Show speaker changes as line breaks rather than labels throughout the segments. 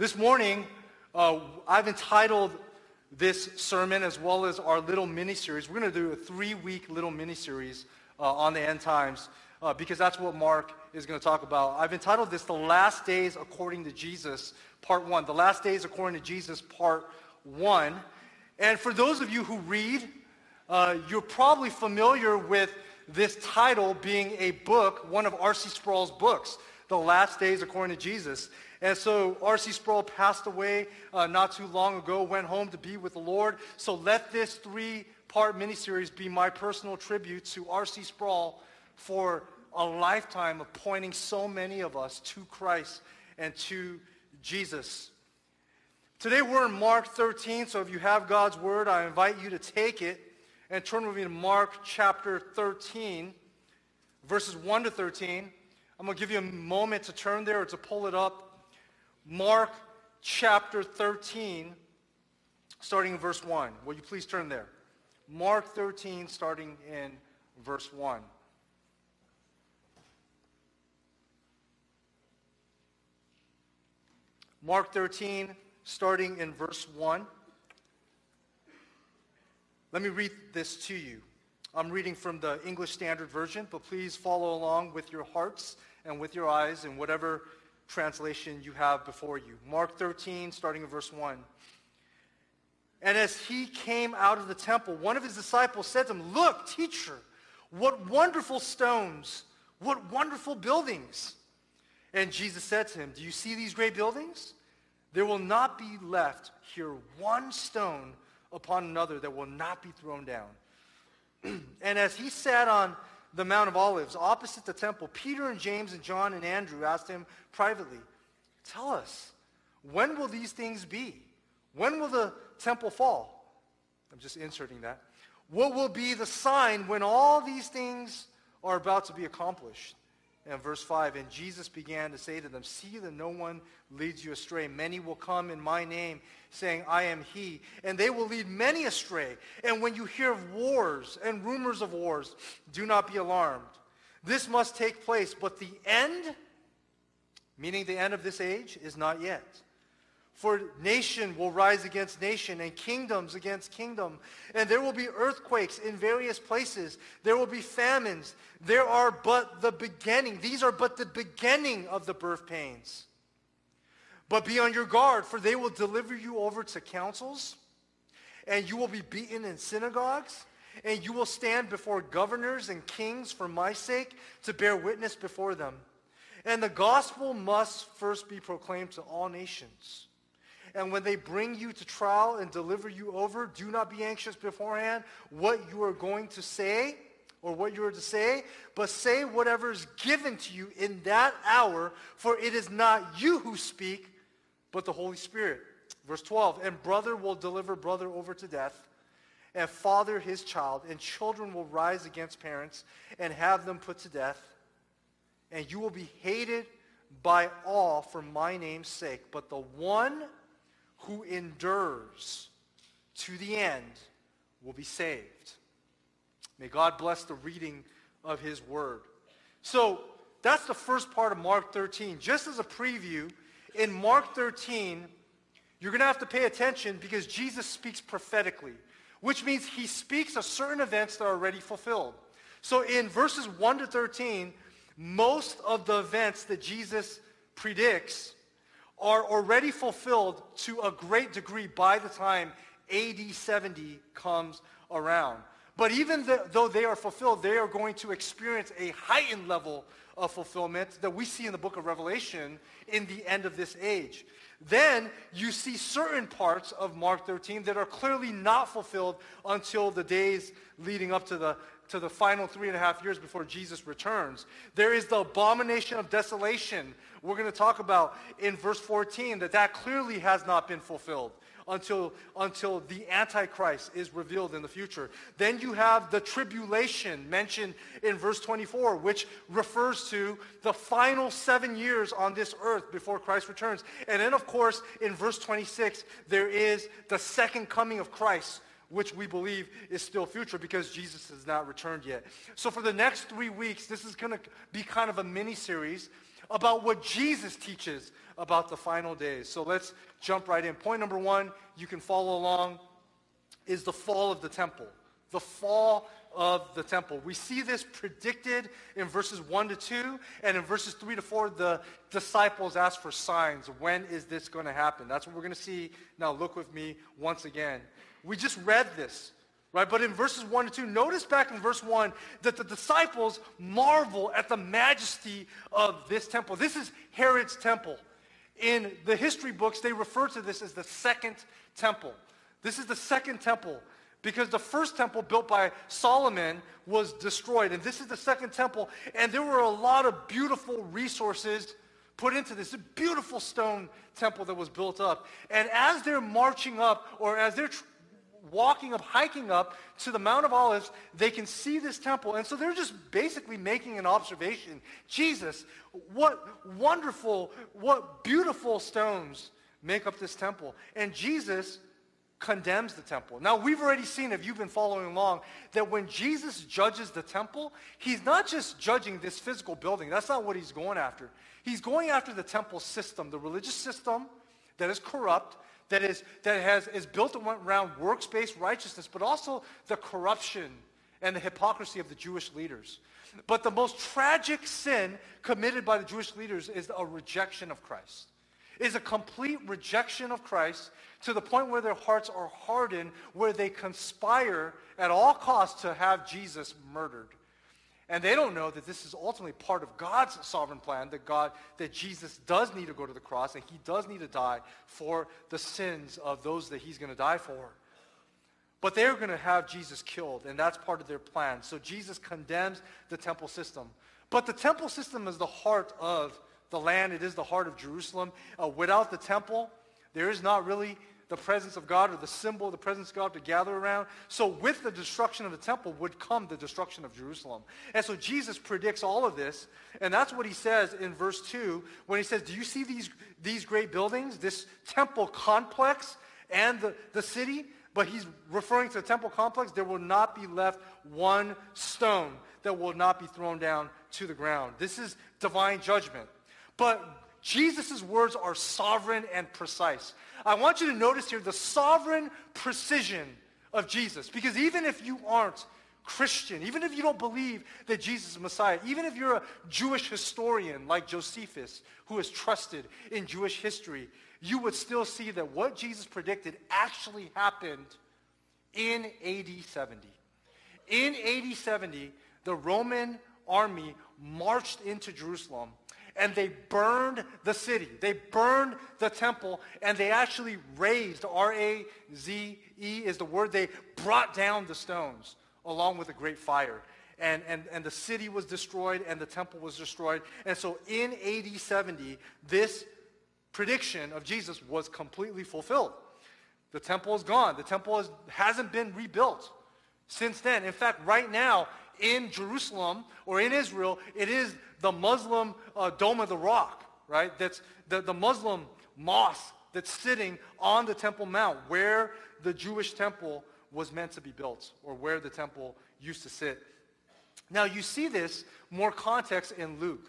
This morning, uh, I've entitled this sermon as well as our little mini series. We're going to do a three week little mini series uh, on the end times uh, because that's what Mark is going to talk about. I've entitled this The Last Days According to Jesus, Part 1. The Last Days According to Jesus, Part 1. And for those of you who read, uh, you're probably familiar with this title being a book, one of R.C. Sproul's books, The Last Days According to Jesus. And so R.C. Sproul passed away uh, not too long ago, went home to be with the Lord. So let this three-part miniseries be my personal tribute to R.C. Sproul for a lifetime of pointing so many of us to Christ and to Jesus. Today we're in Mark 13, so if you have God's word, I invite you to take it and turn with me to Mark chapter 13, verses 1 to 13. I'm going to give you a moment to turn there or to pull it up. Mark chapter 13, starting in verse 1. Will you please turn there? Mark 13, starting in verse 1. Mark 13, starting in verse 1. Let me read this to you. I'm reading from the English Standard Version, but please follow along with your hearts and with your eyes and whatever translation you have before you. Mark 13, starting in verse 1. And as he came out of the temple, one of his disciples said to him, Look, teacher, what wonderful stones, what wonderful buildings. And Jesus said to him, Do you see these great buildings? There will not be left here one stone upon another that will not be thrown down. and as he sat on the Mount of Olives, opposite the temple, Peter and James and John and Andrew asked him privately, Tell us, when will these things be? When will the temple fall? I'm just inserting that. What will be the sign when all these things are about to be accomplished? And verse 5, and Jesus began to say to them, See that no one leads you astray. Many will come in my name, saying, I am he. And they will lead many astray. And when you hear of wars and rumors of wars, do not be alarmed. This must take place, but the end, meaning the end of this age, is not yet. For nation will rise against nation and kingdoms against kingdom. And there will be earthquakes in various places. There will be famines. There are but the beginning. These are but the beginning of the birth pains. But be on your guard, for they will deliver you over to councils, and you will be beaten in synagogues, and you will stand before governors and kings for my sake to bear witness before them. And the gospel must first be proclaimed to all nations. And when they bring you to trial and deliver you over, do not be anxious beforehand what you are going to say or what you are to say, but say whatever is given to you in that hour, for it is not you who speak, but the Holy Spirit. Verse 12, and brother will deliver brother over to death, and father his child, and children will rise against parents and have them put to death. And you will be hated by all for my name's sake, but the one who endures to the end will be saved. May God bless the reading of his word. So that's the first part of Mark 13. Just as a preview, in Mark 13, you're going to have to pay attention because Jesus speaks prophetically, which means he speaks of certain events that are already fulfilled. So in verses 1 to 13, most of the events that Jesus predicts are already fulfilled to a great degree by the time AD 70 comes around. But even though they are fulfilled, they are going to experience a heightened level of fulfillment that we see in the book of Revelation in the end of this age. Then you see certain parts of Mark 13 that are clearly not fulfilled until the days leading up to the to the final three and a half years before Jesus returns. There is the abomination of desolation. We're going to talk about in verse 14 that that clearly has not been fulfilled until, until the Antichrist is revealed in the future. Then you have the tribulation mentioned in verse 24, which refers to the final seven years on this earth before Christ returns. And then, of course, in verse 26, there is the second coming of Christ which we believe is still future because Jesus has not returned yet. So for the next three weeks, this is going to be kind of a mini series about what Jesus teaches about the final days. So let's jump right in. Point number one, you can follow along, is the fall of the temple. The fall of the temple. We see this predicted in verses 1 to 2, and in verses 3 to 4, the disciples ask for signs. When is this going to happen? That's what we're going to see. Now, look with me once again. We just read this, right? But in verses 1 to 2, notice back in verse 1 that the disciples marvel at the majesty of this temple. This is Herod's temple. In the history books, they refer to this as the second temple. This is the second temple because the first temple built by Solomon was destroyed. And this is the second temple. And there were a lot of beautiful resources put into this. Beautiful stone temple that was built up. And as they're marching up, or as they're tr- walking up, hiking up to the Mount of Olives, they can see this temple. And so they're just basically making an observation. Jesus, what wonderful, what beautiful stones make up this temple. And Jesus condemns the temple. Now, we've already seen, if you've been following along, that when Jesus judges the temple, he's not just judging this physical building. That's not what he's going after. He's going after the temple system, the religious system that is corrupt, that is, that has, is built around works-based righteousness, but also the corruption and the hypocrisy of the Jewish leaders. But the most tragic sin committed by the Jewish leaders is a rejection of Christ is a complete rejection of Christ to the point where their hearts are hardened, where they conspire at all costs to have Jesus murdered. And they don't know that this is ultimately part of God's sovereign plan, that God, that Jesus does need to go to the cross and he does need to die for the sins of those that he's going to die for. But they're going to have Jesus killed, and that's part of their plan. So Jesus condemns the temple system. But the temple system is the heart of the land. It is the heart of Jerusalem. Uh, without the temple, there is not really the presence of God or the symbol of the presence of God to gather around. So with the destruction of the temple would come the destruction of Jerusalem. And so Jesus predicts all of this. And that's what he says in verse 2 when he says, do you see these, these great buildings, this temple complex and the, the city? But he's referring to the temple complex. There will not be left one stone that will not be thrown down to the ground. This is divine judgment. But Jesus' words are sovereign and precise. I want you to notice here the sovereign precision of Jesus. Because even if you aren't Christian, even if you don't believe that Jesus is Messiah, even if you're a Jewish historian like Josephus, who is trusted in Jewish history, you would still see that what Jesus predicted actually happened in AD 70. In AD 70, the Roman army marched into Jerusalem and they burned the city. They burned the temple, and they actually razed, R-A-Z-E is the word, they brought down the stones along with a great fire. And, and, and the city was destroyed, and the temple was destroyed. And so in AD 70, this prediction of Jesus was completely fulfilled. The temple is gone. The temple is, hasn't been rebuilt since then. In fact, right now in Jerusalem or in Israel, it is the Muslim uh, Dome of the Rock, right? That's the, the Muslim mosque that's sitting on the Temple Mount where the Jewish temple was meant to be built or where the temple used to sit. Now you see this more context in Luke.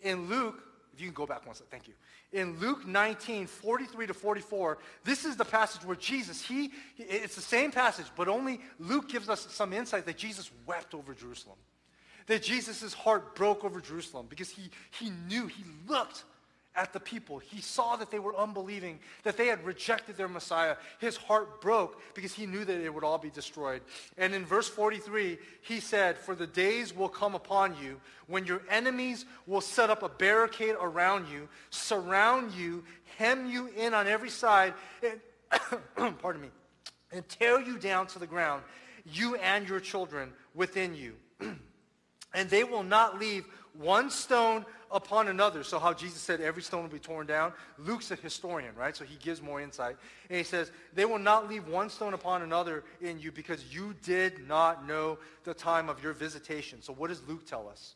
In Luke, if you can go back one second, thank you. In Luke 19, 43 to 44, this is the passage where Jesus, he, it's the same passage, but only Luke gives us some insight that Jesus wept over Jerusalem. That Jesus' heart broke over Jerusalem because he, he knew, he looked at the people. He saw that they were unbelieving, that they had rejected their Messiah. His heart broke because he knew that it would all be destroyed. And in verse 43, he said, For the days will come upon you when your enemies will set up a barricade around you, surround you, hem you in on every side, and, pardon me, and tear you down to the ground, you and your children within you. and they will not leave one stone upon another. So how Jesus said every stone will be torn down. Luke's a historian, right? So he gives more insight. And he says, they will not leave one stone upon another in you because you did not know the time of your visitation. So what does Luke tell us?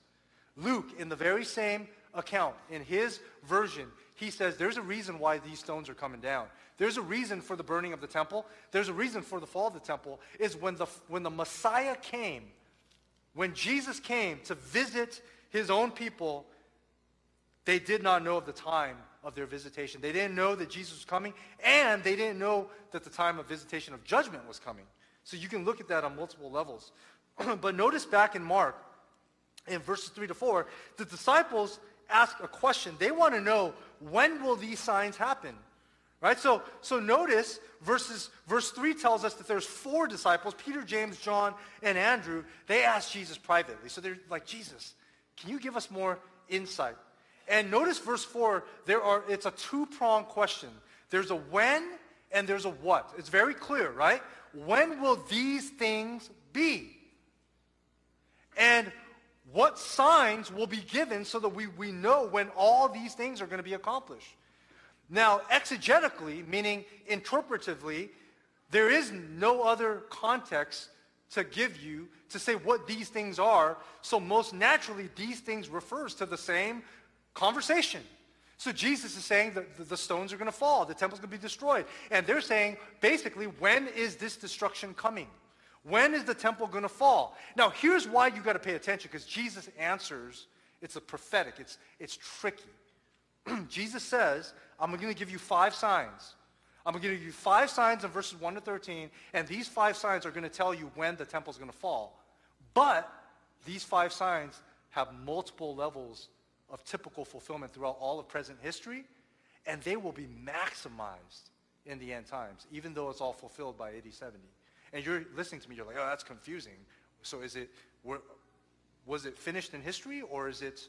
Luke, in the very same account, in his version, he says there's a reason why these stones are coming down. There's a reason for the burning of the temple. There's a reason for the fall of the temple is when the, when the Messiah came, when Jesus came to visit his own people, they did not know of the time of their visitation. They didn't know that Jesus was coming, and they didn't know that the time of visitation of judgment was coming. So you can look at that on multiple levels. but notice back in Mark, in verses 3 to 4, the disciples ask a question. They want to know, when will these signs happen? Right? So, so notice verses, verse 3 tells us that there's four disciples, Peter, James, John, and Andrew. They ask Jesus privately. So they're like, Jesus, can you give us more insight? And notice verse 4, there are, it's a two-pronged question. There's a when and there's a what. It's very clear, right? When will these things be? And what signs will be given so that we, we know when all these things are going to be accomplished? Now, exegetically, meaning interpretively, there is no other context to give you to say what these things are. So most naturally, these things refers to the same conversation. So Jesus is saying that the stones are going to fall, the temple's going to be destroyed. And they're saying, basically, when is this destruction coming? When is the temple going to fall? Now, here's why you got to pay attention, because Jesus answers, it's a prophetic, it's, it's tricky. Jesus says, I'm going to give you five signs. I'm going to give you five signs in verses 1 to 13, and these five signs are going to tell you when the temple is going to fall. But these five signs have multiple levels of typical fulfillment throughout all of present history, and they will be maximized in the end times, even though it's all fulfilled by AD 70. And you're listening to me, you're like, oh, that's confusing. So is it, was it finished in history, or is it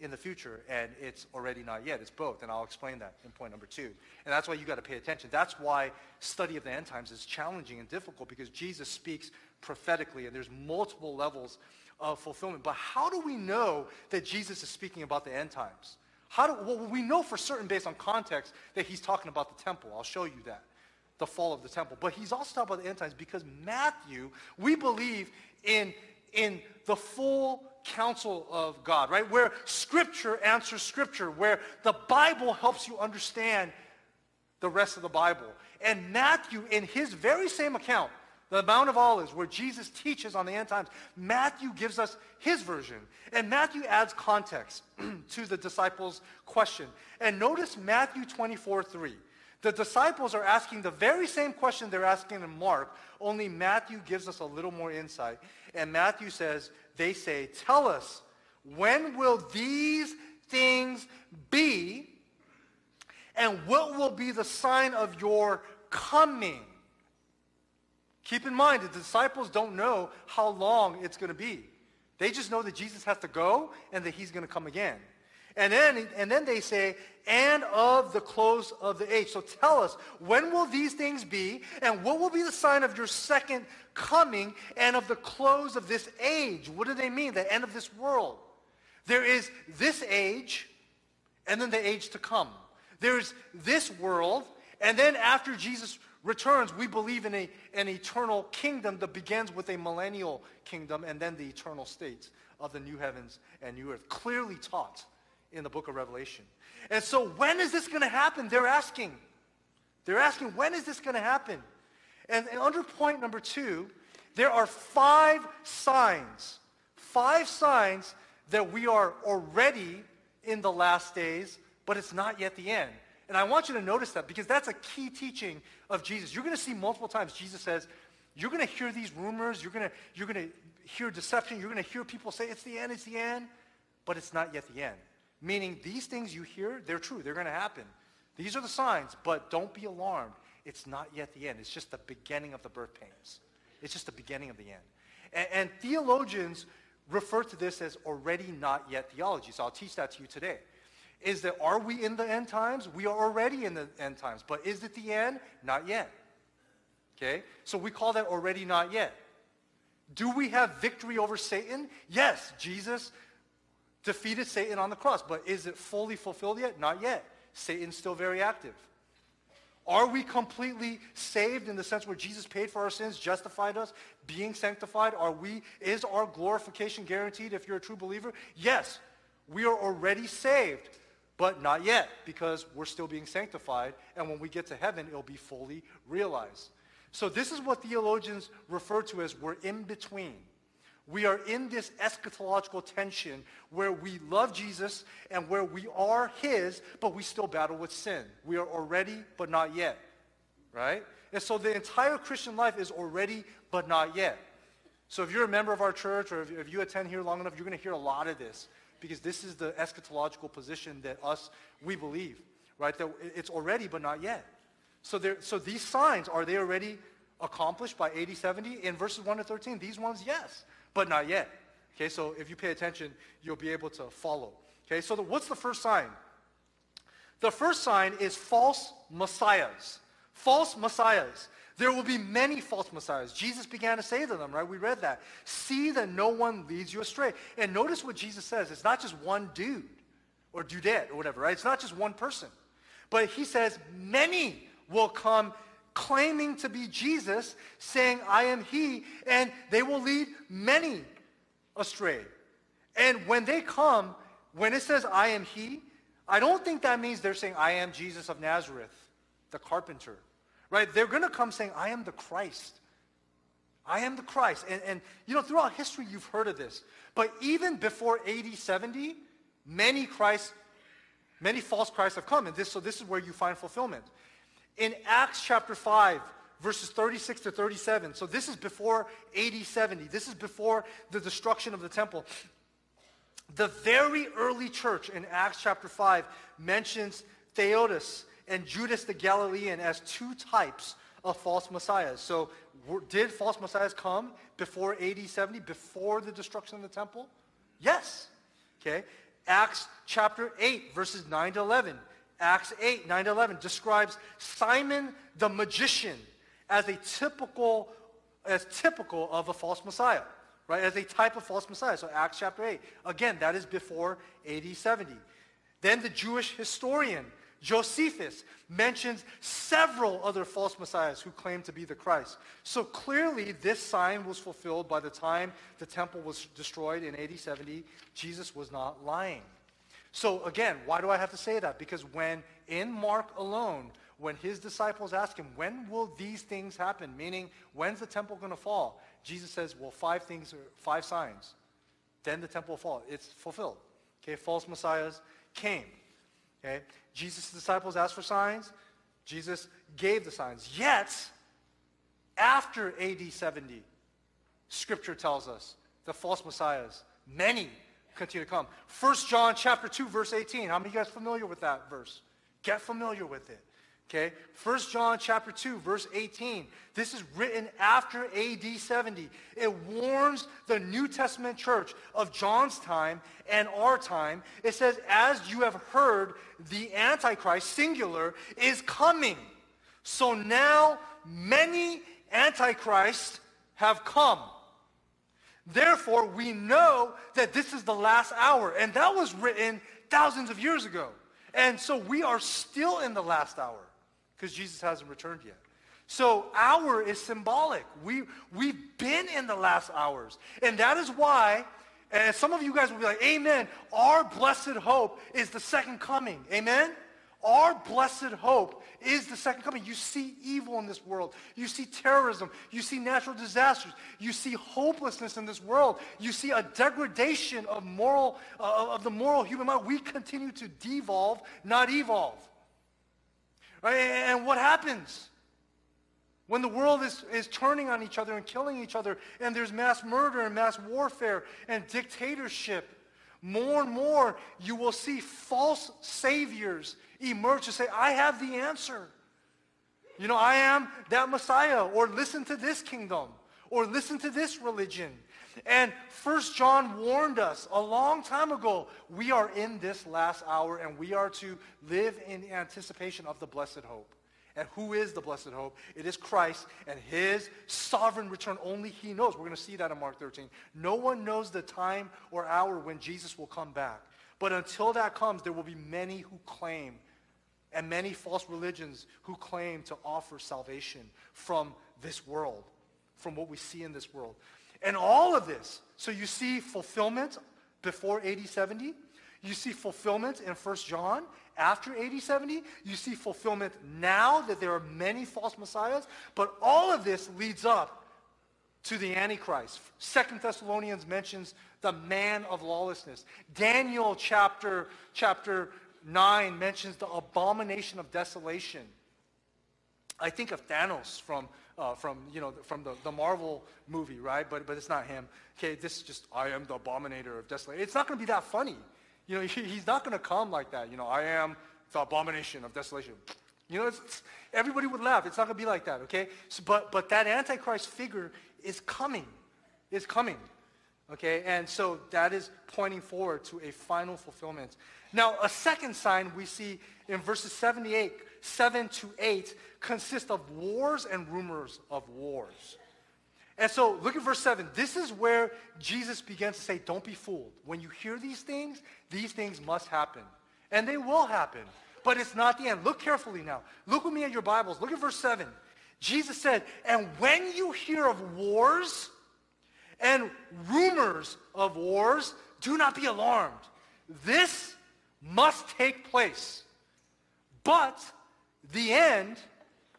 in the future and it's already not yet. It's both, and I'll explain that in point number two. And that's why you got to pay attention. That's why study of the end times is challenging and difficult because Jesus speaks prophetically, and there's multiple levels of fulfillment. But how do we know that Jesus is speaking about the end times? How do, well, we know for certain based on context that he's talking about the temple. I'll show you that, the fall of the temple. But he's also talking about the end times because Matthew, we believe in, in the full counsel of God, right? Where Scripture answers Scripture, where the Bible helps you understand the rest of the Bible. And Matthew, in his very same account, the Mount of Olives, where Jesus teaches on the end times, Matthew gives us his version. And Matthew adds context to the disciples' question. And notice Matthew 24, 3. The disciples are asking the very same question they're asking in Mark, only Matthew gives us a little more insight. And Matthew says, they say, tell us, when will these things be? And what will be the sign of your coming? Keep in mind, the disciples don't know how long it's going to be. They just know that Jesus has to go and that he's going to come again. And then, and then they say, and of the close of the age. So tell us, when will these things be? And what will be the sign of your second coming and of the close of this age? What do they mean? The end of this world. There is this age and then the age to come. There's this world, and then after Jesus returns, we believe in a, an eternal kingdom that begins with a millennial kingdom and then the eternal state of the new heavens and new earth, clearly taught in the book of Revelation. And so when is this going to happen? They're asking. They're asking, when is this going to happen? And, and under point number two, there are five signs, five signs that we are already in the last days, but it's not yet the end. And I want you to notice that because that's a key teaching of Jesus. You're going to see multiple times Jesus says, you're going to hear these rumors, you're going to, you're going to hear deception, you're going to hear people say, it's the end, it's the end, but it's not yet the end. Meaning these things you hear, they're true, they're going to happen. These are the signs, but don't be alarmed. It's not yet the end. It's just the beginning of the birth pains. It's just the beginning of the end. And, and theologians refer to this as already not yet theology. So I'll teach that to you today is that are we in the end times? We are already in the end times. But is it the end? Not yet. Okay? So we call that already not yet. Do we have victory over Satan? Yes, Jesus defeated Satan on the cross. But is it fully fulfilled yet? Not yet. Satan's still very active. Are we completely saved in the sense where Jesus paid for our sins, justified us, being sanctified? Are we, is our glorification guaranteed if you're a true believer? Yes, we are already saved but not yet because we're still being sanctified. And when we get to heaven, it'll be fully realized. So this is what theologians refer to as we're in between. We are in this eschatological tension where we love Jesus and where we are his, but we still battle with sin. We are already, but not yet. Right? And so the entire Christian life is already, but not yet. So if you're a member of our church or if, you attend here long enough, you're going to hear a lot of this because this is the eschatological position that us, we believe, right? That it's already, but not yet. So, there, so these signs, are they already accomplished by 80, 70? In verses 1 to 13, these ones, yes, but not yet. Okay, so if you pay attention, you'll be able to follow. Okay, so the, what's the first sign? The first sign is false messiahs. False messiahs. There will be many false messiahs. Jesus began to say to them, right? We read that. See that no one leads you astray. And notice what Jesus says. It's not just one dude or dudette or whatever, right? It's not just one person. But he says many will come claiming to be Jesus, saying, I am he, and they will lead many astray. And when they come, when it says, I am he, I don't think that means they're saying, I am Jesus of Nazareth, the carpenter. Right? They're going to come saying, I am the Christ. I am the Christ. And, and, you know, throughout history, you've heard of this. But even before AD 70, many Christ, many false Christs have come. And this, so this is where you find fulfillment. In Acts chapter 5, verses 36 to 37, so this is before AD 70. This is before the destruction of the temple. The very early church in Acts chapter 5 mentions Theudas and Judas the Galilean as two types of false messiahs. So did false messiahs come before AD 70, before the destruction of the temple? Yes. Okay. Acts chapter 8, verses 9 to 11. Acts 8, 9 to 11 describes Simon the magician as a typical, as typical of a false messiah, right? As a type of false messiah. So Acts chapter 8. Again, that is before AD 70. Then the Jewish historian Josephus mentions several other false messiahs who claim to be the Christ. So clearly, this sign was fulfilled by the time the temple was destroyed in AD 70. Jesus was not lying. So again, why do I have to say that? Because when in Mark alone, when his disciples ask him, when will these things happen? Meaning, when's the temple going to fall? Jesus says, well, five things, are five signs. Then the temple will fall. It's fulfilled. Okay, false messiahs came. Okay? Jesus' disciples asked for signs. Jesus gave the signs. Yet, after AD 70, Scripture tells us the false messiahs, many continue to come. 1 John chapter 2, verse 18. How many of you guys familiar with that verse? Get familiar with it. Okay? 1 John chapter 2, verse 18. This is written after AD 70. It warns the New Testament church of John's time and our time. It says, as you have heard, the Antichrist, singular, is coming. So now many Antichrists have come. Therefore, we know that this is the last hour. And that was written thousands of years ago. And so we are still in the last hour because Jesus hasn't returned yet. So hour is symbolic. We, we've been in the last hours. And that is why, and some of you guys will be like, amen, our blessed hope is the second coming. Amen? Our blessed hope is the second coming. You see evil in this world. You see terrorism. You see natural disasters. You see hopelessness in this world. You see a degradation of moral, uh, of the moral human mind. We continue to devolve, not evolve. Right? And what happens? When the world is, is turning on each other and killing each other, and there's mass murder and mass warfare and dictatorship, more and more you will see false saviors emerge to say, I have the answer. You know, I am that Messiah, or listen to this kingdom, or listen to this religion. And First John warned us a long time ago, we are in this last hour and we are to live in anticipation of the blessed hope. And who is the blessed hope? It is Christ and his sovereign return. Only he knows. We're going to see that in Mark 13. No one knows the time or hour when Jesus will come back. But until that comes, there will be many who claim and many false religions who claim to offer salvation from this world, from what we see in this world. And all of this, so you see fulfillment before AD 70. You see fulfillment in 1 John after AD 70. You see fulfillment now that there are many false messiahs. But all of this leads up to the Antichrist. Second Thessalonians mentions the man of lawlessness. Daniel chapter, chapter 9 mentions the abomination of desolation. I think of Thanos from, uh, from, you know, from the, the Marvel movie, right? But, but it's not him. Okay, this is just, I am the abominator of desolation. It's not going to be that funny. You know, he, he's not going to come like that. You know, I am the abomination of desolation. You know, it's, it's, everybody would laugh. It's not going to be like that, okay? So, but, but that Antichrist figure is coming. Is coming. Okay? And so that is pointing forward to a final fulfillment. Now, a second sign we see in verses 78, 7 to 8 consists of wars and rumors of wars. And so look at verse 7. This is where Jesus begins to say, don't be fooled. When you hear these things, these things must happen. And they will happen. But it's not the end. Look carefully now. Look with me at your Bibles. Look at verse 7. Jesus said, and when you hear of wars and rumors of wars, do not be alarmed. This must take place. But the end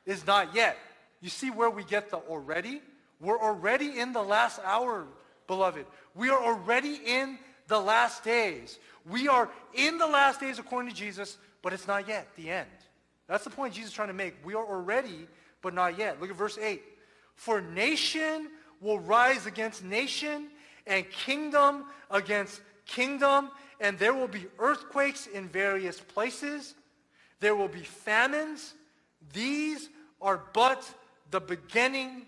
is not yet. You see where we get the already? We're already in the last hour, beloved. We are already in the last days. We are in the last days according to Jesus, but it's not yet the end. That's the point Jesus is trying to make. We are already but not yet. Look at verse 8. For nation will rise against nation, and kingdom against kingdom, and there will be earthquakes in various places. There will be famines. These are but the beginning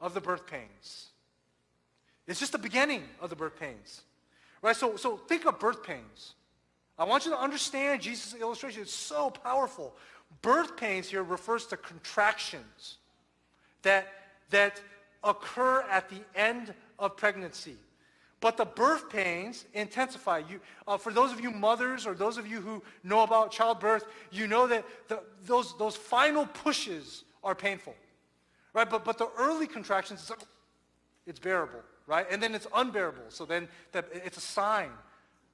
of the birth pains. It's just the beginning of the birth pains. Right? So, so think of birth pains. I want you to understand Jesus' illustration. It's so powerful. Birth pains here refers to contractions that, that occur at the end of pregnancy. But the birth pains intensify. You, uh, for those of you mothers or those of you who know about childbirth, you know that the, those, those final pushes are painful. Right? But, but the early contractions, it's, like, it's bearable. Right? And then it's unbearable. So then the, it's a sign.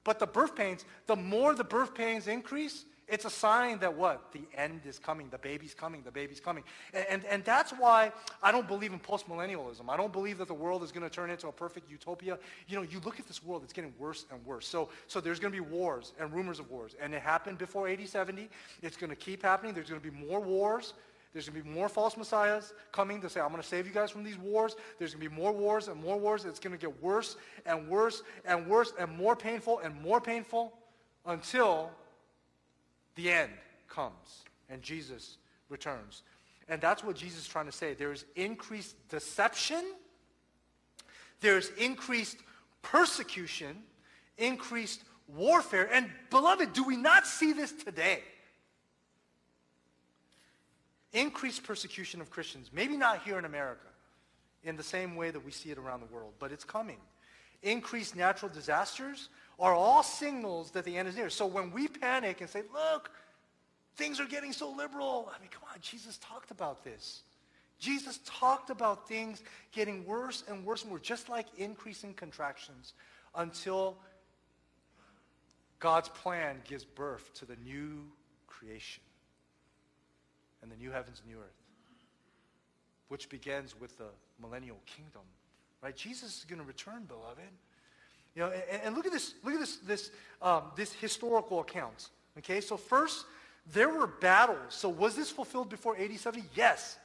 But the birth pains, the more the birth pains increase, it's a sign that what? The end is coming. The baby's coming. The baby's coming. And, and, and that's why I don't believe in postmillennialism. I don't believe that the world is going to turn into a perfect utopia. You know, you look at this world, it's getting worse and worse. So, so there's going to be wars and rumors of wars. And it happened before 80, 70. It's going to keep happening. There's going to be more wars. There's going to be more false messiahs coming to say, I'm going to save you guys from these wars. There's going to be more wars and more wars. It's going to get worse and worse and worse and more painful and more painful until the end comes and Jesus returns. And that's what Jesus is trying to say. There's increased deception, there's increased persecution, increased warfare. And beloved, do we not see this today? Increased persecution of Christians. Maybe not here in America in the same way that we see it around the world, but it's coming. Increased natural disasters, are all signals that the end is near. So when we panic and say, look, things are getting so liberal, I mean, come on, Jesus talked about this. Jesus talked about things getting worse and worse and worse, just like increasing contractions until God's plan gives birth to the new creation and the new heavens and new earth, which begins with the millennial kingdom. Right? Jesus is going to return, beloved. You know, and, and look at this, look at this, this, um, this historical account. Okay, so first, there were battles. So was this fulfilled before AD 70? Yes.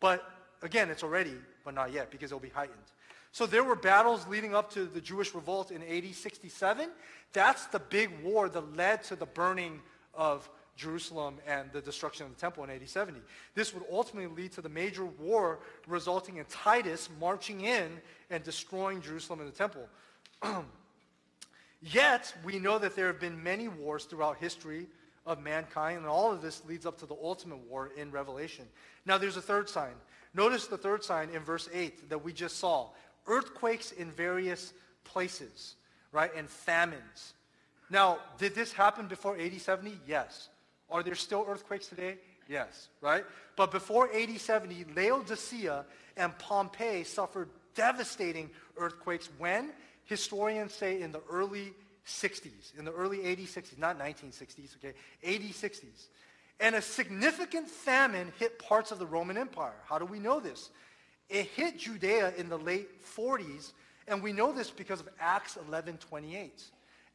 But again, it's already, but not yet, because it'll be heightened. So there were battles leading up to the Jewish revolt in AD 67. That's the big war that led to the burning of Jerusalem and the destruction of the temple in AD 70. This would ultimately lead to the major war resulting in Titus marching in and destroying Jerusalem and the temple. Yet, we know that there have been many wars throughout history of mankind, and all of this leads up to the ultimate war in Revelation. Now, there's a third sign. Notice the third sign in verse 8 that we just saw. Earthquakes in various places, right, and famines. Now, did this happen before AD 70? Yes. Are there still earthquakes today? Yes, right? But before AD 70, Laodicea and Pompeii suffered devastating earthquakes when? Historians say in the early 60s, in the early 80s, 60s, not 1960s, okay, 80s, 60s. And a significant famine hit parts of the Roman Empire. How do we know this? It hit Judea in the late 40s, and we know this because of Acts 11:28.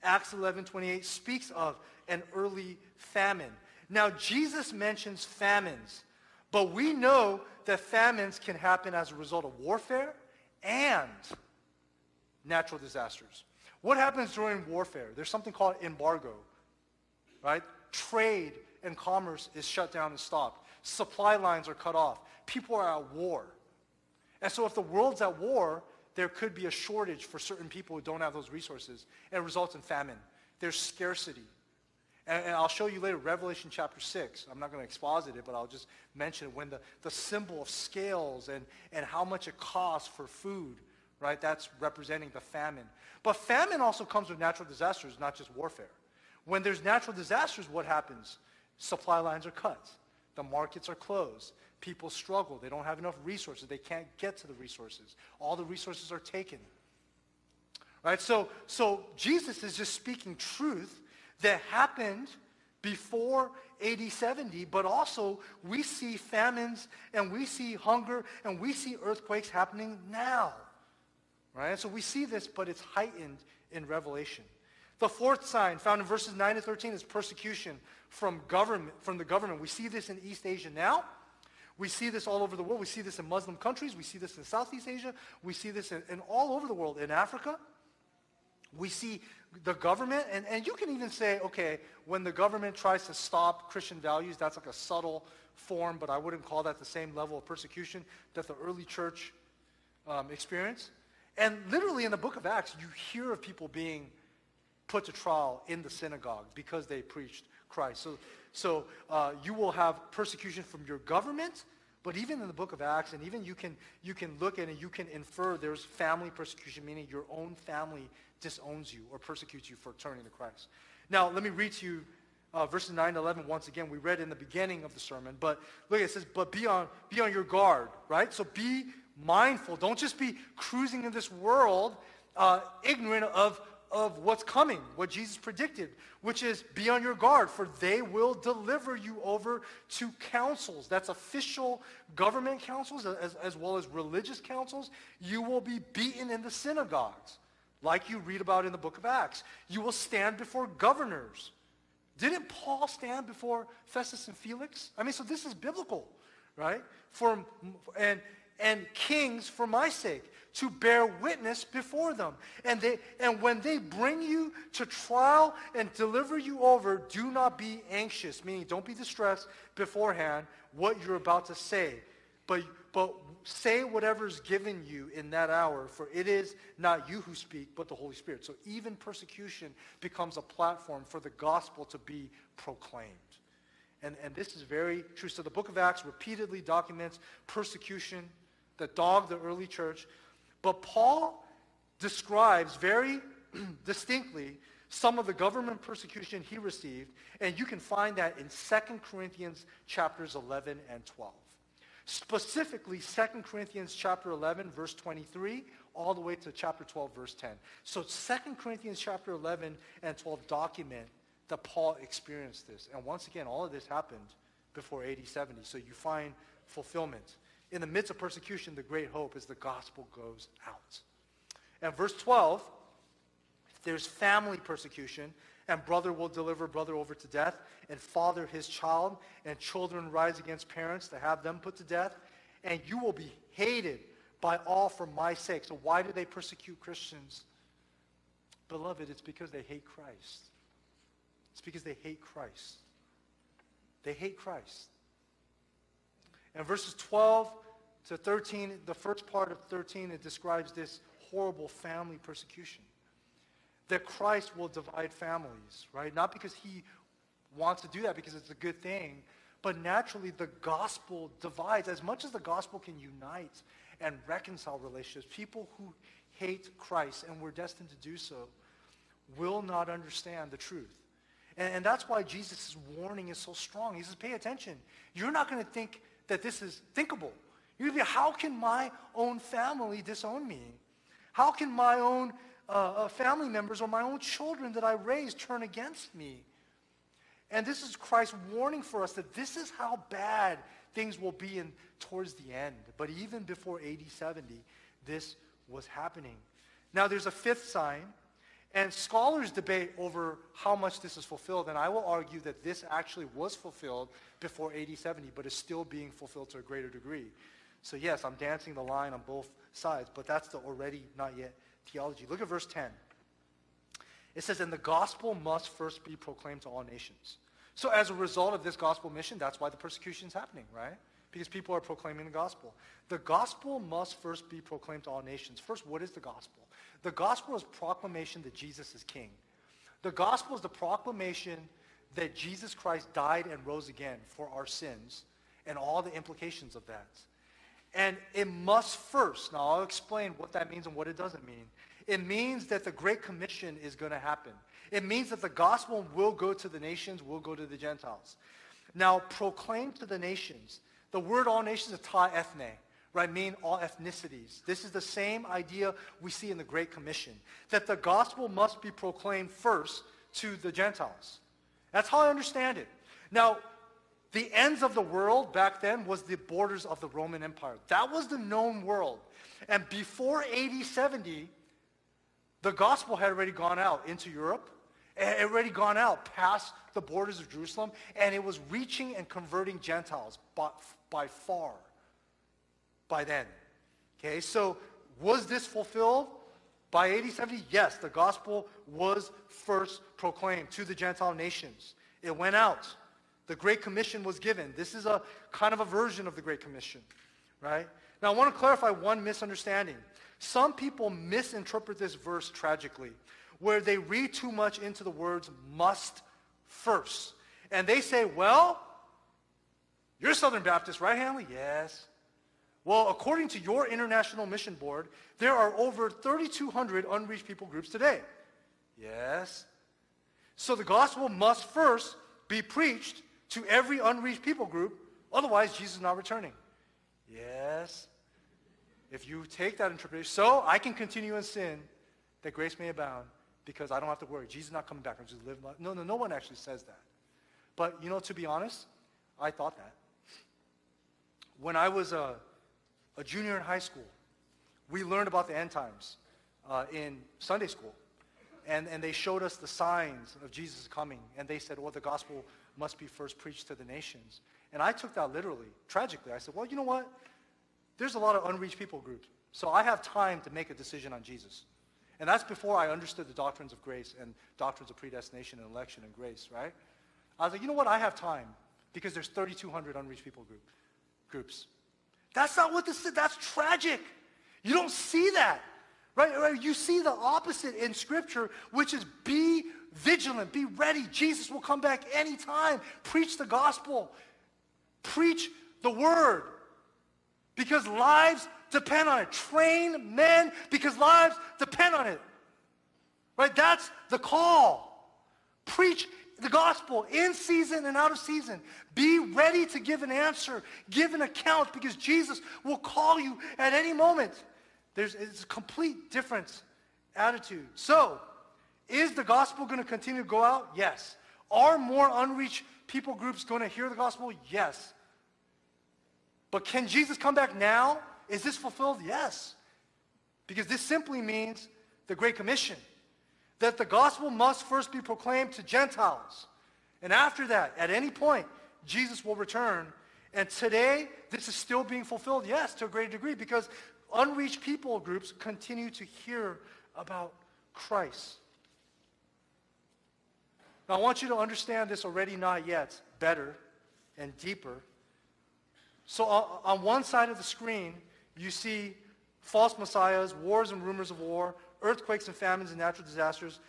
Acts 11:28 speaks of an early famine. Now Jesus mentions famines, but we know that famines can happen as a result of warfare and natural disasters. What happens during warfare? There's something called embargo, right? Trade and commerce is shut down and stopped. Supply lines are cut off. People are at war. And so if the world's at war, there could be a shortage for certain people who don't have those resources, and it results in famine. There's scarcity. And, and, I'll show you later, Revelation chapter 6. I'm not going to exposit it, but I'll just mention it. When the, the symbol of scales and, and how much it costs for food, right? That's representing the famine. But famine also comes with natural disasters, not just warfare. When there's natural disasters, what happens? Supply lines are cut. The markets are closed. People struggle. They don't have enough resources. They can't get to the resources. All the resources are taken. Right? So, so Jesus is just speaking truth that happened before AD 70, but also we see famines and we see hunger and we see earthquakes happening now. Right? And so we see this, but it's heightened in Revelation. The fourth sign found in verses 9 to 13 is persecution from government from the government. We see this in East Asia now. We see this all over the world. We see this in Muslim countries. We see this in Southeast Asia. We see this in, in all over the world. In Africa, we see the government, and, and you can even say, okay, when the government tries to stop Christian values, that's like a subtle form, but I wouldn't call that the same level of persecution that the early church um, experienced. And literally in the book of Acts, you hear of people being put to trial in the synagogue because they preached Christ. So, so uh, you will have persecution from your government, but even in the book of Acts, and even you can, you can look at it, you can infer there's family persecution, meaning your own family disowns you or persecutes you for turning to Christ. Now, let me read to you uh, verses 9 to 11 once again. We read in the beginning of the sermon, but look, it says, but be on, be on your guard, right? So be mindful. Don't just be cruising in this world uh, ignorant of, of what's coming, what Jesus predicted, which is be on your guard, for they will deliver you over to councils. That's official government councils as, as well as religious councils. You will be beaten in the synagogues, like you read about in the book of Acts. You will stand before governors. Didn't Paul stand before Festus and Felix? I mean, so this is biblical, right? For, and, and kings for my sake to bear witness before them. And, they, and when they bring you to trial and deliver you over, do not be anxious, meaning don't be distressed beforehand what you're about to say. But, but say whatever is given you in that hour, for it is not you who speak, but the Holy Spirit. So even persecution becomes a platform for the gospel to be proclaimed. And, and this is very true. So the book of Acts repeatedly documents persecution that dogged the early church. But Paul describes very distinctly some of the government persecution he received, and you can find that in 2 Corinthians chapters 11 and 12. Specifically, 2 Corinthians chapter 11, verse 23, all the way to chapter 12, verse 10. So 2 Corinthians chapter 11 and 12 document that Paul experienced this. And once again, all of this happened before AD 70. So you find fulfillment in the midst of persecution, the great hope is the gospel goes out. And verse 12, there's family persecution, and brother will deliver brother over to death, and father his child, and children rise against parents to have them put to death, and you will be hated by all for my sake. So why do they persecute Christians? Beloved, it's because they hate Christ. It's because they hate Christ. They hate Christ. And verses 12 to 13, the first part of 13, it describes this horrible family persecution. That Christ will divide families, right? Not because he wants to do that because it's a good thing, but naturally the gospel divides. As much as the gospel can unite and reconcile relationships, people who hate Christ, and we're destined to do so, will not understand the truth. And, and that's why Jesus' warning is so strong. He says, pay attention. You're not going to think that this is thinkable. To be, how can my own family disown me? How can my own uh, uh, family members or my own children that I raised turn against me? And this is Christ warning for us that this is how bad things will be in towards the end. But even before AD 70, this was happening. Now there's a fifth sign, and scholars debate over how much this is fulfilled, and I will argue that this actually was fulfilled before AD 70, but is still being fulfilled to a greater degree. So yes, I'm dancing the line on both sides, but that's the already not yet theology. Look at verse 10. It says, and the gospel must first be proclaimed to all nations. So as a result of this gospel mission, that's why the persecution is happening, right? Because people are proclaiming the gospel. The gospel must first be proclaimed to all nations. First, what is the gospel? The gospel is proclamation that Jesus is king. The gospel is the proclamation that Jesus Christ died and rose again for our sins and all the implications of that. And it must first, now I'll explain what that means and what it doesn't mean. It means that the Great Commission is going to happen. It means that the gospel will go to the nations, will go to the Gentiles. Now, proclaim to the nations. The word all nations is ta ethne, right? Mean all ethnicities. This is the same idea we see in the Great Commission, that the gospel must be proclaimed first to the Gentiles. That's how I understand it. Now, the ends of the world back then was the borders of the Roman Empire. That was the known world. And before AD 70, the gospel had already gone out into Europe. It had already gone out past the borders of Jerusalem. And it was reaching and converting Gentiles by, by far by then. Okay, so was this fulfilled by AD 70? Yes, the gospel was first proclaimed to the Gentile nations. It went out. The Great Commission was given. This is a kind of a version of the Great Commission, right? Now, I want to clarify one misunderstanding. Some people misinterpret this verse tragically, where they read too much into the words must first. And they say, well, you're Southern Baptist, right, Hanley? Yes. Well, according to your International Mission Board, there are over 3,200 unreached people groups today. Yes. So the gospel must first be preached to every unreached people group. Otherwise, Jesus is not returning. Yes. If you take that interpretation, so I can continue in sin that grace may abound because I don't have to worry. Jesus is not coming back. I'm just live no, no, no one actually says that. But, you know, to be honest, I thought that. When I was a, a junior in high school, we learned about the end times uh, in Sunday school. And, and they showed us the signs of Jesus coming. And they said, well, the gospel must be first preached to the nations. And I took that literally, tragically. I said, well, you know what? There's a lot of unreached people groups. So I have time to make a decision on Jesus. And that's before I understood the doctrines of grace and doctrines of predestination and election and grace, right? I was like, you know what? I have time because there's 3,200 unreached people group, groups. That's not what this is. That's tragic. You don't see that. Right? You see the opposite in Scripture, which is be vigilant, be ready. Jesus will come back anytime. Preach the gospel. Preach the word. Because lives depend on it. Train men because lives depend on it. Right? That's the call. Preach the gospel in season and out of season. Be ready to give an answer, give an account because Jesus will call you at any moment. There's it's a complete different attitude. So, is the gospel going to continue to go out? Yes. Are more unreached people groups going to hear the gospel? Yes. But can Jesus come back now? Is this fulfilled? Yes. Because this simply means the Great Commission. That the gospel must first be proclaimed to Gentiles. And after that, at any point, Jesus will return. And today, this is still being fulfilled, yes, to a great degree, because unreached people groups continue to hear about Christ. Now, I want you to understand this already not yet better and deeper. So, on one side of the screen, you see false messiahs, wars and rumors of war, earthquakes and famines and natural disasters,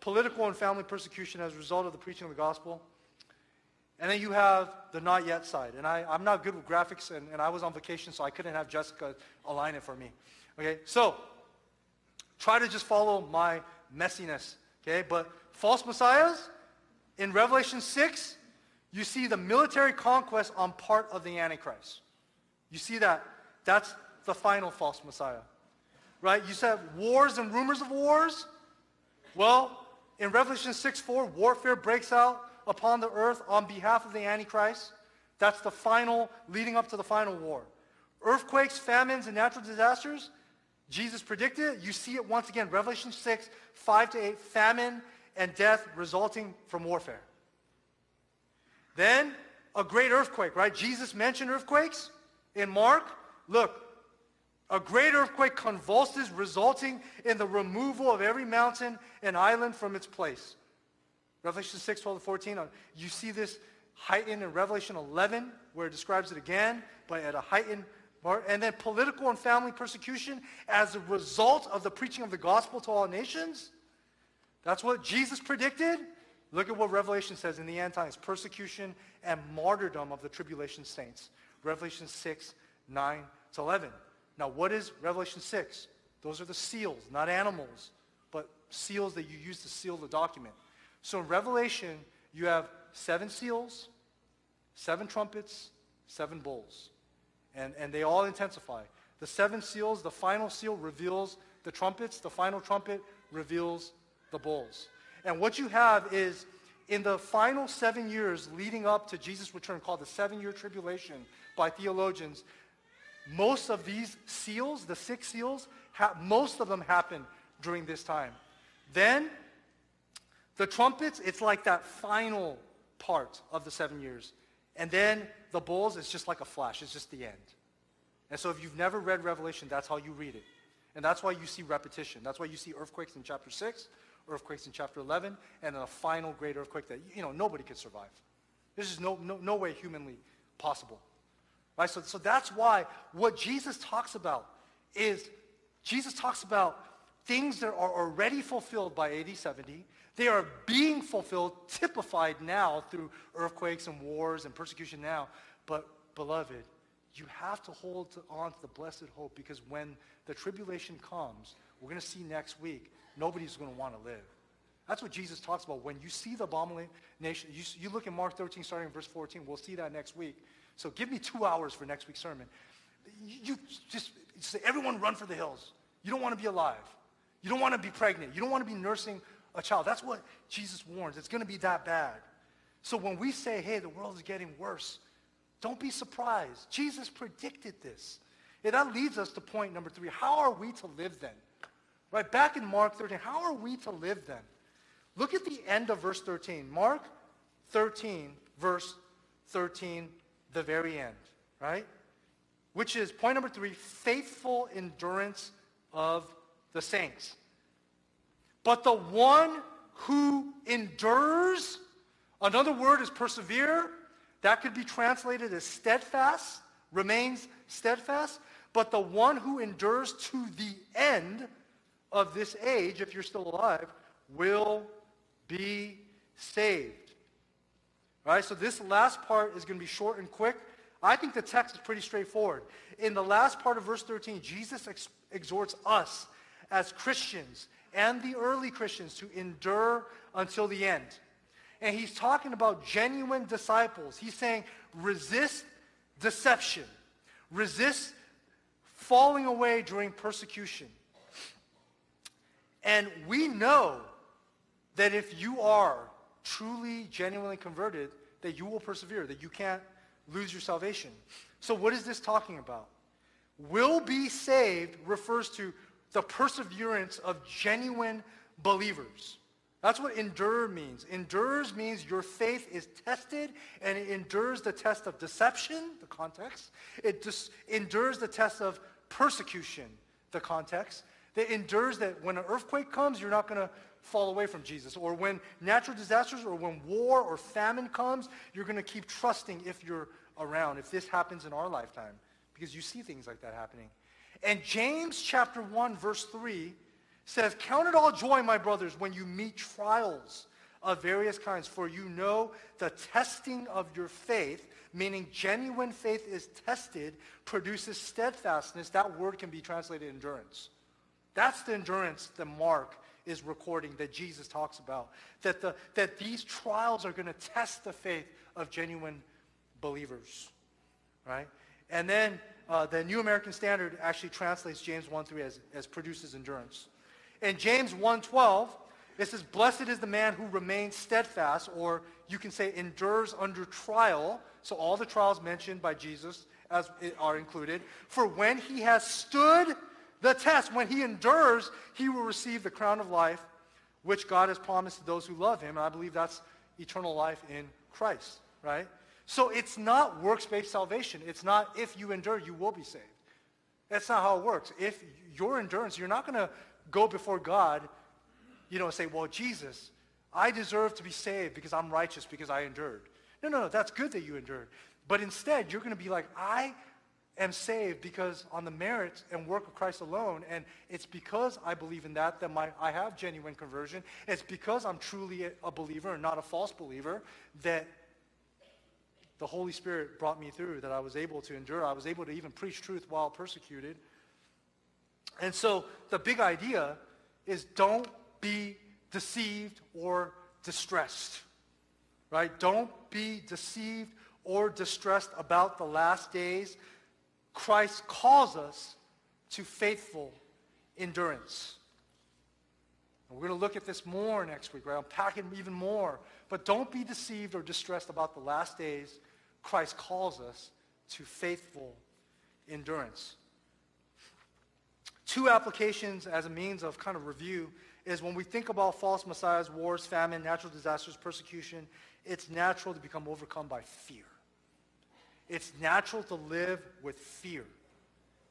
political and family persecution as a result of the preaching of the gospel. And then you have the not yet side. And I, I'm not good with graphics, and, and I was on vacation, so I couldn't have Jessica align it for me. Okay, so try to just follow my messiness. Okay, but false messiahs, in Revelation 6, you see the military conquest on part of the Antichrist. You see that? That's the final false messiah. Right? You said wars and rumors of wars. Well, in Revelation 6 4, warfare breaks out upon the earth on behalf of the Antichrist. That's the final, leading up to the final war. Earthquakes, famines, and natural disasters, Jesus predicted. You see it once again, Revelation 6, 5 to 8, famine and death resulting from warfare. Then a great earthquake, right? Jesus mentioned earthquakes in Mark. Look, a great earthquake convulses, resulting in the removal of every mountain and island from its place. Revelation 6, 12 to 14. Uh, you see this heightened in Revelation 11, where it describes it again, but at a heightened and then political and family persecution as a result of the preaching of the gospel to all nations. That's what Jesus predicted. Look at what Revelation says in the end times persecution and martyrdom of the tribulation saints. Revelation 6, 9 to 11. Now, what is Revelation 6? Those are the seals, not animals, but seals that you use to seal the document. So in Revelation, you have seven seals, seven trumpets, seven bowls. And, and they all intensify. The seven seals, the final seal reveals the trumpets, the final trumpet reveals the bowls. And what you have is in the final seven years leading up to Jesus' return, called the seven year tribulation by theologians, most of these seals, the six seals, ha- most of them happen during this time. Then, the trumpets, it's like that final part of the seven years. And then the bowls, it's just like a flash. It's just the end. And so if you've never read Revelation, that's how you read it. And that's why you see repetition. That's why you see earthquakes in chapter 6, earthquakes in chapter 11, and then a final great earthquake that, you know, nobody could survive. This is no, no, no way humanly possible. Right? So, so that's why what Jesus talks about is Jesus talks about things that are already fulfilled by AD 70. They are being fulfilled, typified now through earthquakes and wars and persecution now. But, beloved, you have to hold on to the blessed hope because when the tribulation comes, we're going to see next week, nobody's going to want to live. That's what Jesus talks about. When you see the abomination, you, you look at Mark 13, starting in verse 14, we'll see that next week. So give me two hours for next week's sermon. You just say, everyone run for the hills. You don't want to be alive. You don't want to be pregnant. You don't want to be nursing a child. That's what Jesus warns. It's going to be that bad. So when we say, hey, the world is getting worse, don't be surprised. Jesus predicted this. And that leads us to point number three. How are we to live then? Right, back in Mark 13, how are we to live then? Look at the end of verse 13. Mark 13, verse 13 the very end, right? Which is point number three faithful endurance of the saints. But the one who endures, another word is persevere. That could be translated as steadfast, remains steadfast. But the one who endures to the end of this age, if you're still alive, will be saved. So this last part is going to be short and quick. I think the text is pretty straightforward. In the last part of verse 13, Jesus ex- exhorts us as Christians and the early Christians to endure until the end. And he's talking about genuine disciples. He's saying, resist deception. Resist falling away during persecution. And we know that if you are truly, genuinely converted, that you will persevere, that you can't lose your salvation. So what is this talking about? Will be saved refers to the perseverance of genuine believers. That's what endure means. Endures means your faith is tested and it endures the test of deception, the context. It just endures the test of persecution, the context. It endures that when an earthquake comes, you're not going to fall away from Jesus. Or when natural disasters or when war or famine comes, you're going to keep trusting if you're around, if this happens in our lifetime, because you see things like that happening. And James chapter 1, verse 3 says, Count it all joy, my brothers, when you meet trials of various kinds, for you know the testing of your faith, meaning genuine faith is tested, produces steadfastness. That word can be translated endurance. That's the endurance the Mark is recording that Jesus talks about. That, the, that these trials are going to test the faith of genuine believers. Right? And then uh, the New American Standard actually translates James 1.3 as, as produces endurance. In James 1.12, It says, Blessed is the man who remains steadfast, or you can say endures under trial. So all the trials mentioned by Jesus as are included. For when he has stood the test, when he endures, he will receive the crown of life, which God has promised to those who love him. And I believe that's eternal life in Christ, right? So it's not works-based salvation. It's not if you endure, you will be saved. That's not how it works. If your endurance, you're not going to go before God you know, and say, well, Jesus, I deserve to be saved because I'm righteous because I endured. No, no, no, that's good that you endured. But instead, you're going to be like, I am saved because on the merits and work of Christ alone, and it's because I believe in that that my, I have genuine conversion. It's because I'm truly a, a believer and not a false believer that the Holy Spirit brought me through, that I was able to endure. I was able to even preach truth while persecuted. And so the big idea is don't be deceived or distressed. Right? Don't be deceived or distressed about the last days. Christ calls us to faithful endurance. And we're going to look at this more next week, right? Unpack it even more. But don't be deceived or distressed about the last days. Christ calls us to faithful endurance. Two applications as a means of kind of review is when we think about false messiahs, wars, famine, natural disasters, persecution, it's natural to become overcome by fear. It's natural to live with fear.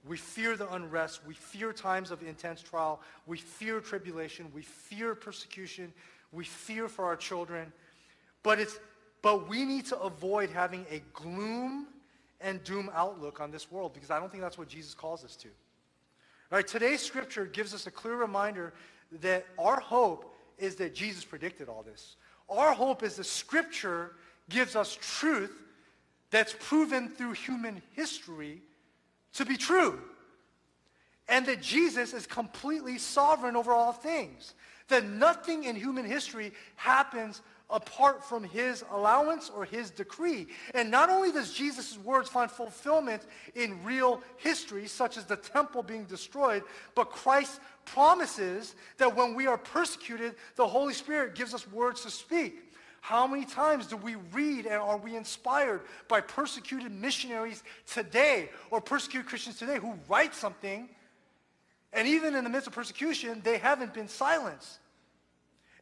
We fear the unrest. We fear times of intense trial. We fear tribulation. We fear persecution. We fear for our children. But, it's, but we need to avoid having a gloom and doom outlook on this world because I don't think that's what Jesus calls us to. All right, today's scripture gives us a clear reminder that our hope is that Jesus predicted all this. Our hope is the scripture gives us truth that's proven through human history to be true. And that Jesus is completely sovereign over all things. That nothing in human history happens apart from his allowance or his decree. And not only does Jesus' words find fulfillment in real history, such as the temple being destroyed, but Christ promises that when we are persecuted, the Holy Spirit gives us words to speak. How many times do we read and are we inspired by persecuted missionaries today or persecuted Christians today who write something and even in the midst of persecution, they haven't been silenced.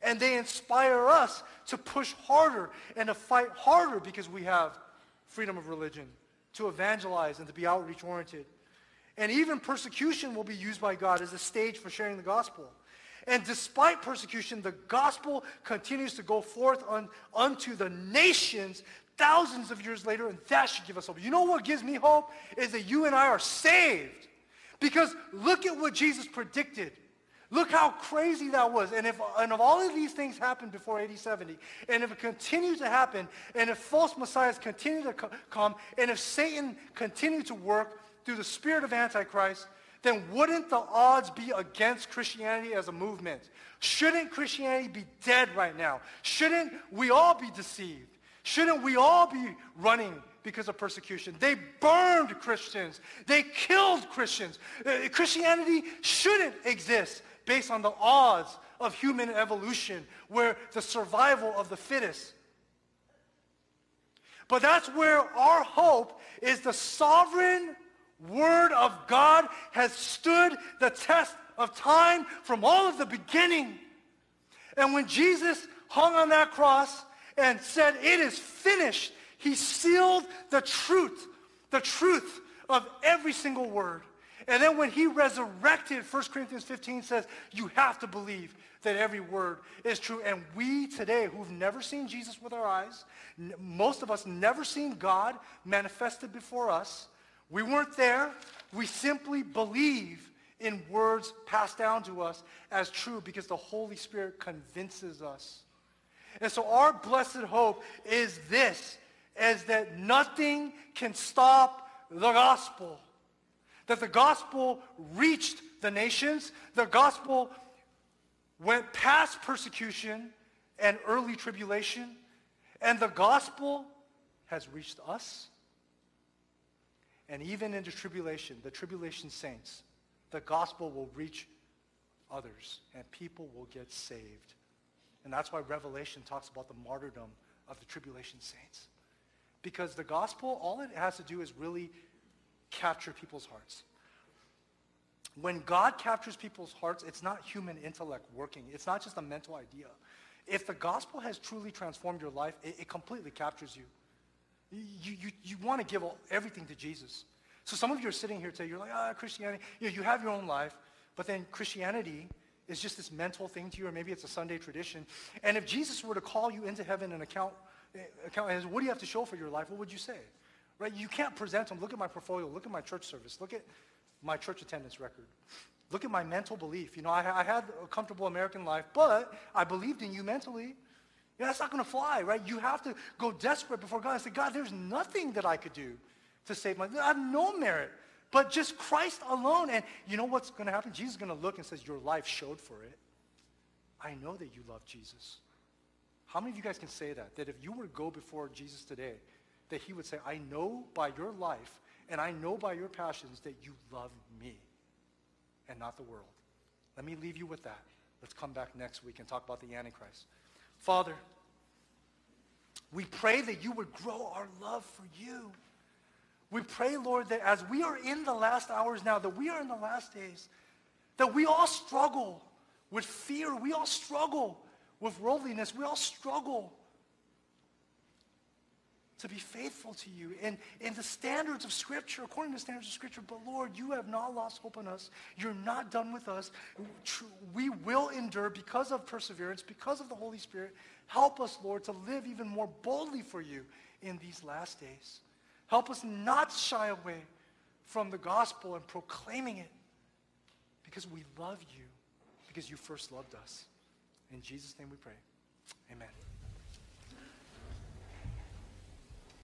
And they inspire us to push harder and to fight harder because we have freedom of religion, to evangelize and to be outreach oriented. And even persecution will be used by God as a stage for sharing the gospel. And despite persecution, the gospel continues to go forth on, unto the nations thousands of years later, and that should give us hope. You know what gives me hope? Is that you and I are saved. Because look at what Jesus predicted. Look how crazy that was. And if, and if all of these things happened before AD 70, and if it continued to happen, and if false messiahs continue to co- come, and if Satan continued to work, through the spirit of Antichrist, then wouldn't the odds be against Christianity as a movement? Shouldn't Christianity be dead right now? Shouldn't we all be deceived? Shouldn't we all be running because of persecution? They burned Christians. They killed Christians. Uh, Christianity shouldn't exist based on the odds of human evolution where the survival of the fittest. But that's where our hope is the sovereign Word of God has stood the test of time from all of the beginning. And when Jesus hung on that cross and said, it is finished, he sealed the truth, the truth of every single word. And then when he resurrected, 1 Corinthians 15 says, you have to believe that every word is true. And we today, who've never seen Jesus with our eyes, most of us never seen God manifested before us, we weren't there. We simply believe in words passed down to us as true because the Holy Spirit convinces us. And so our blessed hope is this, is that nothing can stop the gospel. That the gospel reached the nations. The gospel went past persecution and early tribulation. And the gospel has reached us and even into tribulation, the tribulation saints, the gospel will reach others and people will get saved And that's why Revelation talks about the martyrdom of the tribulation saints. Because the gospel, all it has to do is really capture people's hearts. When God captures people's hearts, it's not human intellect working. It's not just a mental idea. If the gospel has truly transformed your life, it, it completely captures you. You, you, you want to give everything to Jesus. So some of you are sitting here today, you're like, ah, Christianity. You, know, you have your own life, but then Christianity is just this mental thing to you, or maybe it's a Sunday tradition. And if Jesus were to call you into heaven and account, account what do you have to show for your life, what would you say? Right? You can't present them. Look at my portfolio. Look at my church service. Look at my church attendance record. Look at my mental belief. You know, I, I had a comfortable American life, but I believed in you mentally. Yeah, that's not going to fly, right? You have to go desperate before God and say, God, there's nothing that I could do to save my, I have no merit, but just Christ alone. And you know what's going to happen? Jesus is going to look and says, your life showed for it. I know that you love Jesus. How many of you guys can say that? That if you were to go before Jesus today, that he would say, I know by your life and I know by your passions that you love me and not the world. Let me leave you with that. Let's come back next week and talk about the Antichrist. Father, we pray that you would grow our love for you. We pray, Lord, that as we are in the last hours now, that we are in the last days, that we all struggle with fear. We all struggle with worldliness. We all struggle to be faithful to you in, in the standards of Scripture, according to the standards of Scripture. But Lord, you have not lost hope in us. You're not done with us. We will endure because of perseverance, because of the Holy Spirit. Help us, Lord, to live even more boldly for you in these last days. Help us not shy away from the gospel and proclaiming it because we love you, because you first loved us. In Jesus' name we pray. Amen.